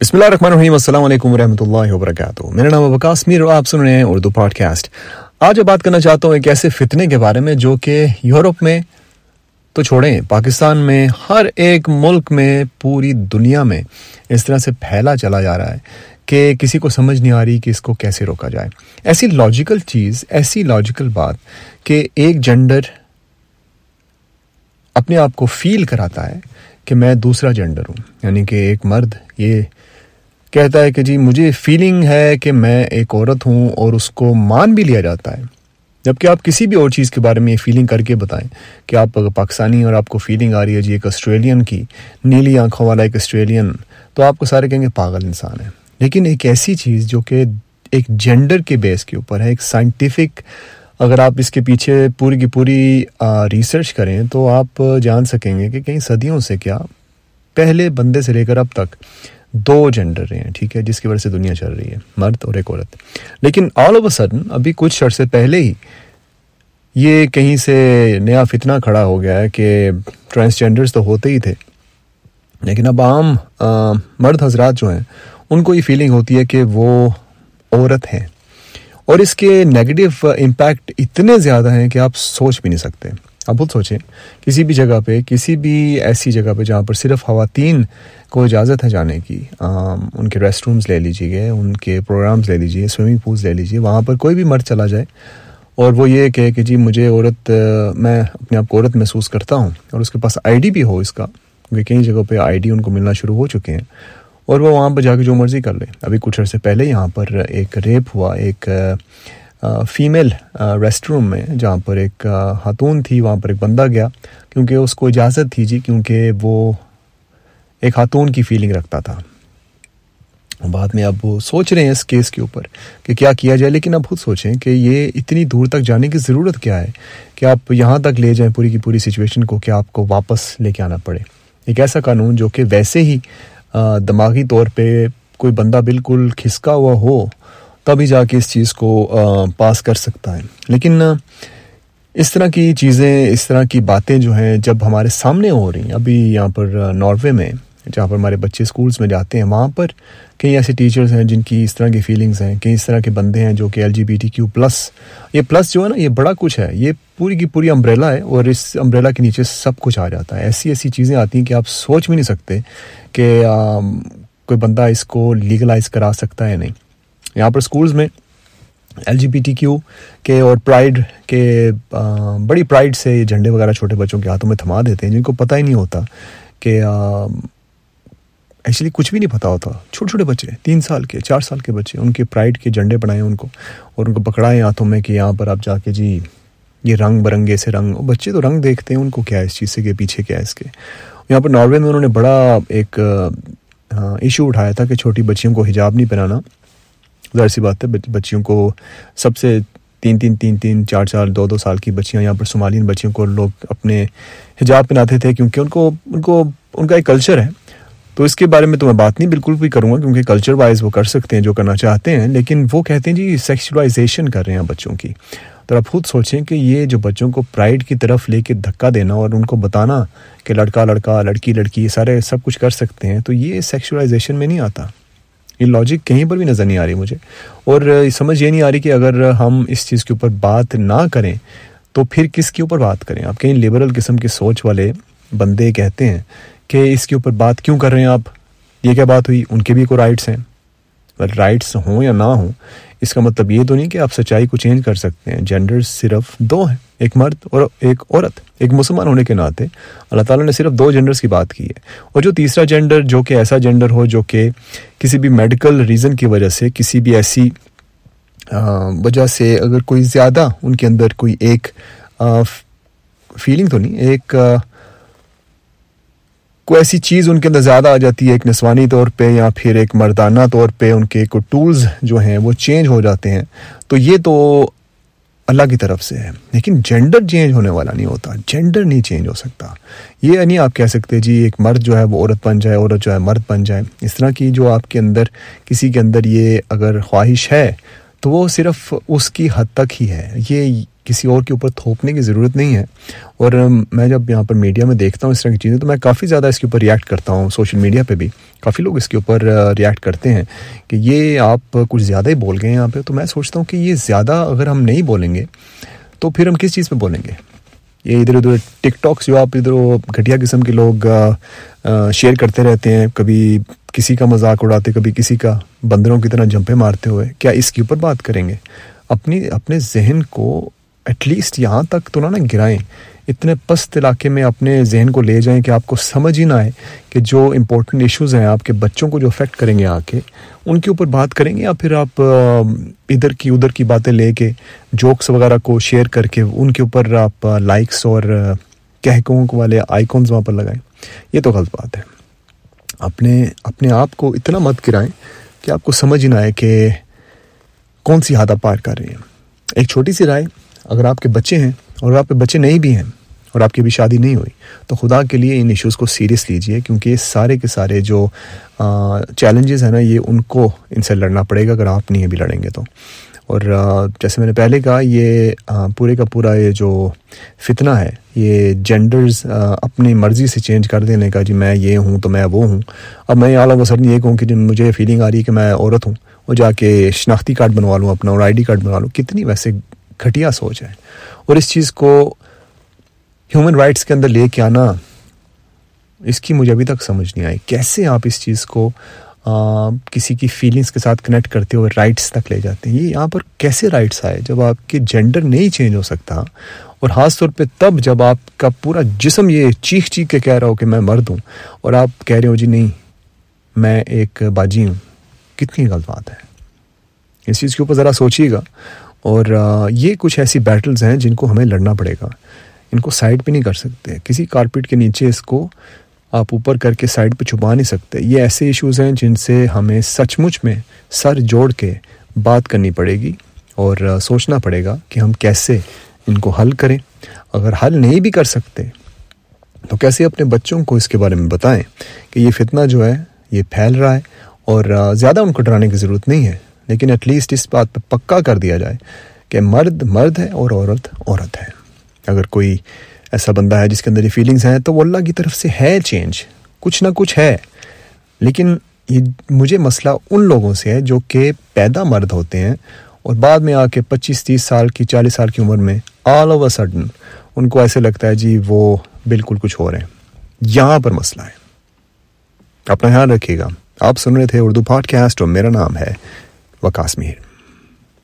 بسم اللہ الرحمن الرحیم السلام علیکم ورحمۃ اللہ وبرکاتہ میرا نام وکاس میر اور آپ سن رہے ہیں اردو پوڈ کاسٹ آج بات کرنا چاہتا ہوں ایک ایسے فتنے کے بارے میں جو کہ یورپ میں تو چھوڑیں، پاکستان میں، ہر ایک ملک میں، پوری دنیا میں اس طرح سے پھیلا چلا جا رہا ہے کہ کسی کو سمجھ نہیں آ رہی کہ اس کو کیسے روکا جائے۔ ایسی لاجیکل چیز، ایسی لاجیکل بات کہ ایک جینڈر اپنے آپ کو فیل کراتا ہے کہ میں دوسرا جینڈر ہوں. یعنی کہ ایک مرد یہ کہتا ہے کہ جی مجھے فیلنگ ہے کہ میں ایک عورت ہوں اور اس کو مان بھی لیا جاتا ہے. جبکہ آپ کسی بھی اور چیز کے بارے میں یہ فیلنگ کر کے بتائیں کہ آپ اگر پاکستانی اور آپ کو فیلنگ آ رہی ہے جی ایک آسٹریلین کی، نیلی آنکھوں والا ایک آسٹریلین تو آپ کو سارے کہیں گے پاگل انسان ہے. لیکن ایک ایسی چیز جو کہ ایک جینڈر کے بیس کے اوپر ہے، ایک سائنٹیفک اگر آپ اس کے پیچھے پوری کی پوری ریسرچ کریں تو آپ جان سکیں گے کہ کئی صدیوں سے کیا پہلے بندے سے لے کر اب تک دو جینڈر رہے ہیں، ٹھیک ہے، جس کی وجہ سے دنیا چل رہی ہے، مرد اور ایک عورت۔ لیکن آل آف اے سڈن ابھی کچھ عرصے پہلے ہی یہ کہیں سے نیا فتنہ کھڑا ہو گیا ہے کہ ٹرانسجینڈرز تو ہوتے ہی تھے، لیکن اب عام مرد حضرات جو ہیں، ان کو یہ فیلنگ ہوتی ہے کہ وہ عورت ہیں۔ اور اس کے نیگیٹو امپیکٹ uh, اتنے زیادہ ہیں کہ آپ سوچ بھی نہیں سکتے۔ آپ خود سوچیں، کسی بھی جگہ پہ، کسی بھی ایسی جگہ پہ جہاں پر صرف خواتین کو اجازت ہے جانے کی ان کے ریسٹ رومز لے لیجیے ان کے پروگرامز لے لیجیے سوئمنگ پولس لے لیجیے وہاں پر کوئی بھی مرد چلا جائے۔ اور وہ یہ کہے کہ جی مجھے عورت uh، میں اپنے آپ کو عورت محسوس کرتا ہوں اور اس کے پاس آئی ڈی بھی ہو اس کا۔ کیونکہ کئی جگہوں پہ آئی ڈی ان کو ملنا شروع ہو چکے ہیں۔ اور وہ وہاں پہ جا کے جو مرضی کر لے۔ ابھی کچھ عرصے پہلے یہاں پر ایک ریپ ہوا، ایک فیمیل ریسٹ روم میں، جہاں پر ایک خاتون تھی، وہاں پر ایک بندہ گیا۔ کیونکہ اس کو اجازت تھی جی کیونکہ وہ ایک خاتون کی فیلنگ رکھتا تھا۔ بعد میں اب وہ سوچ رہے ہیں اس کیس کے اوپر کہ کیا کیا جائے، لیکن اب خود سوچیں کہ یہ اتنی دور تک جانے کی ضرورت کیا ہے کہ آپ یہاں تک لے جائیں پوری کی پوری سچویشن کو کہ آپ کو واپس لے کے آنا پڑے۔ ایک ایسا قانون جو کہ ویسے ہی دماغی طور پہ کوئی بندہ بالکل کھسکا ہوا ہو، تبھی جا کے اس چیز کو پاس کر سکتا ہے۔ لیکن اس طرح کی چیزیں، اس طرح کی باتیں جو ہیں جب ہمارے سامنے ہو رہی ہیں، ابھی یہاں پر ناروے میں جہاں پر ہمارے بچے اسکولس میں جاتے ہیں، وہاں پر کئی ایسے ٹیچرز ہیں جن کی اس طرح کی فیلنگز ہیں، کئی اس طرح کے بندے ہیں جو کہ L G B T Q plus یہ پلس جو ہے نا، یہ بڑا کچھ ہے، یہ پوری کی پوری امبریلا ہے اور اس امبریلا کے نیچے سب کچھ آ جاتا ہے۔ ایسی ایسی چیزیں آتی ہیں کہ آپ سوچ بھی نہیں سکتے کہ کوئی بندہ اس کو لیگلائز کرا سکتا ہے نہیں۔ یہاں پر اسکولز میں L G B T Q کے اور پرائڈ کے بڑی پرائڈ سے جھنڈے وغیرہ چھوٹے بچوں کے ہاتھوں میں تھما دیتے ہیں، جن کو پتہ ہی نہیں ہوتا کہ ایکچولی کچھ بھی نہیں پتا ہوتا۔ چھوٹے چھوٹے بچے، تین سال کے، چار سال کے بچے، ان کے پرائڈ کے جھنڈے بنائے ان کو اور ان کو پکڑائے ہاتھوں میں کہ یہاں پر آپ جا کے جی یہ رنگ برنگے سے رنگ بچے تو رنگ دیکھتے ہیں، ان کو کیا ہے، اس چیز سے کہ پیچھے کیا ہے اس کے۔ یہاں پر ناروے میں انہوں نے بڑا ایک ایشو اٹھایا تھا کہ چھوٹی بچیوں کو حجاب نہیں پہنانا۔ ظاہر سی بات ہے بچیوں کو سب سے تین تین تین تین، چار چار دو دو سال کی بچیاں، یہاں پر صومالین بچیوں کو لوگ اپنے حجاب پہناتے تھے کیونکہ ان کو ان کو، ان کا ایک کلچر ہے۔ تو اس کے بارے میں تو میں بات نہیں بالکل بھی کروں گا کیونکہ کلچر وائز وہ کر سکتے ہیں جو کرنا چاہتے ہیں، لیکن وہ کہتے ہیں جی سیکچولائزیشن کر رہے ہیں بچوں کی۔ تو آپ خود سوچیں کہ یہ جو بچوں کو پرائڈ کی طرف لے کے دھکا دینا اور ان کو بتانا کہ لڑکا لڑکا، لڑکی لڑکی سارے سب کچھ کر سکتے ہیں، تو یہ سیکچولائزیشن میں نہیں آتا۔ یہ لاجک کہیں پر بھی نظر نہیں آ رہی مجھے۔ اور سمجھ یہ نہیں آ رہی کہ اگر ہم اس چیز کے اوپر بات نہ کریں تو پھر کس کے اوپر بات کریں؟ آپ کہیں لبرل قسم کی سوچ والے بندے کہتے ہیں کہ اس کے اوپر بات کیوں کر رہے ہیں آپ؟ یہ کیا بات ہوئی؟ ان کے بھی کوئی رائٹس ہیں؟ رائٹس ہوں یا نہ ہوں، اس کا مطلب یہ تو نہیں کہ آپ سچائی کو چینج کر سکتے ہیں۔ جینڈر صرف دو ہیں، ایک مرد اور ایک عورت، ایک مسلمان ہونے کے ناطے۔ اللہ تعالیٰ نے صرف دو جینڈرز کی بات کی ہے۔ اور جو تیسرا جینڈر جو کہ ایسا جینڈر ہو، جو کہ کسی بھی میڈیکل ریزن کی وجہ سے، کسی بھی ایسی وجہ سے اگر کوئی زیادہ ان کے اندر کوئی ایک فیلنگ تو نہیں، ایک کوئی ایسی چیز ان کے اندر زیادہ آ جاتی ہے، ایک نسوانی طور پہ یا پھر ایک مردانہ طور پہ ان کے کوئی ٹولز جو ہیں وہ چینج ہو جاتے ہیں۔ تو یہ تو اللہ کی طرف سے ہے۔ لیکن جینڈر چینج ہونے والا نہیں ہوتا، جینڈر نہیں چینج ہو سکتا۔ یہ نہیں آپ کہہ سکتے جی ایک مرد جو ہے وہ عورت بن جائے، عورت جو ہے مرد بن جائے۔ اس طرح کی جو آپ کے اندر، کسی کے اندر یہ اگر خواہش ہے، تو وہ صرف اس کی حد تک ہی ہے۔ یہ کسی اور کے اوپر تھوپنے کی ضرورت نہیں ہے۔ اور میں جب یہاں پر میڈیا میں دیکھتا ہوں اس طرح کی چیزیں، تو میں کافی زیادہ اس کے اوپر ریئیکٹ کرتا ہوں سوشل میڈیا پہ بھی۔ کافی لوگ اس کے اوپر ریئیکٹ کرتے ہیں کہ یہ آپ کچھ زیادہ ہی بول گئے ہیں یہاں پہ۔ تو میں سوچتا ہوں کہ یہ زیادہ اگر ہم نہیں بولیں گے، تو پھر ہم کس چیز پہ بولیں گے؟ یہ ادھر ادھر ٹک ٹاکس جو آپ ادھر گھٹیا قسم کے لوگ شیئر کرتے رہتے ہیں، کبھی کسی کا مذاق اڑاتے، کبھی کسی کا بندروں کی طرح جمپے مارتے ہوئے۔ کیا اس کے اوپر بات کریں گے؟ اپنی، اپنے ذہن کو ایٹ لیسٹ یہاں تک تو نہ گرائیں۔ اتنے پست علاقے میں اپنے ذہن کو لے جائیں کہ آپ کو سمجھ ہی نہ آئے کہ جو امپورٹنٹ ایشوز ہیں آپ کے بچوں کو جو افیکٹ کریں گے آ کے ان کے اوپر بات کریں گے یا پھر آپ ادھر کی ادھر کی باتیں لے کے جوکس وغیرہ کو شیئر کر کے ان کے اوپر آپ لائکس اور کہکوں والے آئیکونز وہاں پر لگائیں۔ یہ تو غلط بات ہے۔ اپنے اپنے آپ کو اتنا مت گرائیں کہ آپ کو سمجھ ہی نہ آئے کہ کون سی حادہ پار کر رہی ہیں۔ ایک چھوٹی سی رائے اگر آپ کے بچے ہیں اور آپ کے بچے نہیں بھی ہیں اور آپ کی بھی شادی نہیں ہوئی، تو خدا کے لیے ان ایشوز کو سیریس لیجیے، کیونکہ یہ سارے کے سارے جو چیلنجز ہیں نا، یہ ان کو ان سے لڑنا پڑے گا اگر آپ نہیں بھی لڑیں گے تو۔ اور جیسے میں نے پہلے کہا، یہ پورے کا پورا یہ جو فتنہ ہے، یہ جینڈرز اپنی مرضی سے چینج کر دینے کا جی میں یہ ہوں تو میں وہ ہوں۔ اب میں اعلیٰ وسر یہ کہوں کہ جی مجھے فیلنگ آ رہی ہے کہ میں عورت ہوں وہ جا کے شناختی کارڈ بنوا لوں، اپنا اور آئی ڈی کارڈ بنوا لوں۔ کتنی ویسے گھٹیا سوچ ہے۔ اور اس چیز کو ہیومن رائٹس کے اندر لے کے آنا اس کی مجھے ابھی تک سمجھ نہیں آئی۔ کیسے آپ اس چیز کو آ, کسی کی فیلنگس کے ساتھ کنیکٹ کرتے ہوئے رائٹس تک لے جاتے ہیں؟ یہ یہاں پر کیسے رائٹس آئے؟ جب آپ کے جینڈر نہیں چینج ہو سکتا اور خاص طور پہ تب جب آپ کا پورا جسم یہ چیخ چیخ کے کہہ رہا ہو کہ میں مرد ہوں اور آپ کہہ رہے ہو جی نہیں میں ایک باجی ہوں۔ کتنی غلط بات ہے۔ اس چیز کے اوپر ذرا سوچیے گا۔ اور یہ کچھ ایسی بیٹلز ہیں جن کو ہمیں لڑنا پڑے گا۔ ان کو سائڈ پہ نہیں کر سکتے۔ کسی کارپیٹ کے نیچے اس کو آپ اوپر کر کے سائڈ پہ چھپا نہیں سکتے۔ یہ ایسے ایشوز ہیں جن سے ہمیں سچ مچ میں سر جوڑ کے بات کرنی پڑے گی اور سوچنا پڑے گا کہ ہم کیسے ان کو حل کریں۔ اگر حل نہیں بھی کر سکتے، تو کیسے اپنے بچوں کو اس کے بارے میں بتائیں کہ یہ فتنہ جو ہے، یہ پھیل رہا ہے اور زیادہ ان کو ڈرانے کی ضرورت نہیں ہے۔ لیکن ایٹ لیسٹ اس بات پہ پکا کر دیا جائے کہ مرد مرد ہے اور عورت عورت ہے۔ اگر کوئی ایسا بندہ ہے جس کے اندر یہ فیلنگس ہیں تو وہ اللہ کی طرف سے ہے چینج کچھ نہ کچھ ہے۔ لیکن یہ مجھے مسئلہ ان لوگوں سے ہے جو کہ پیدا مرد ہوتے ہیں اور بعد میں آ کے پچیس، تیس سال کی، چالیس سال کی عمر میں آل اوور سڈن ان کو ایسے لگتا ہے جی وہ بالکل کچھ ہو رہے ہیں یہاں پر مسئلہ ہے۔ اپنا خیال رکھیے گا۔ آپ سن رہے تھے اردو پاڈ کاسٹ اور میرا نام ہے وقاص میر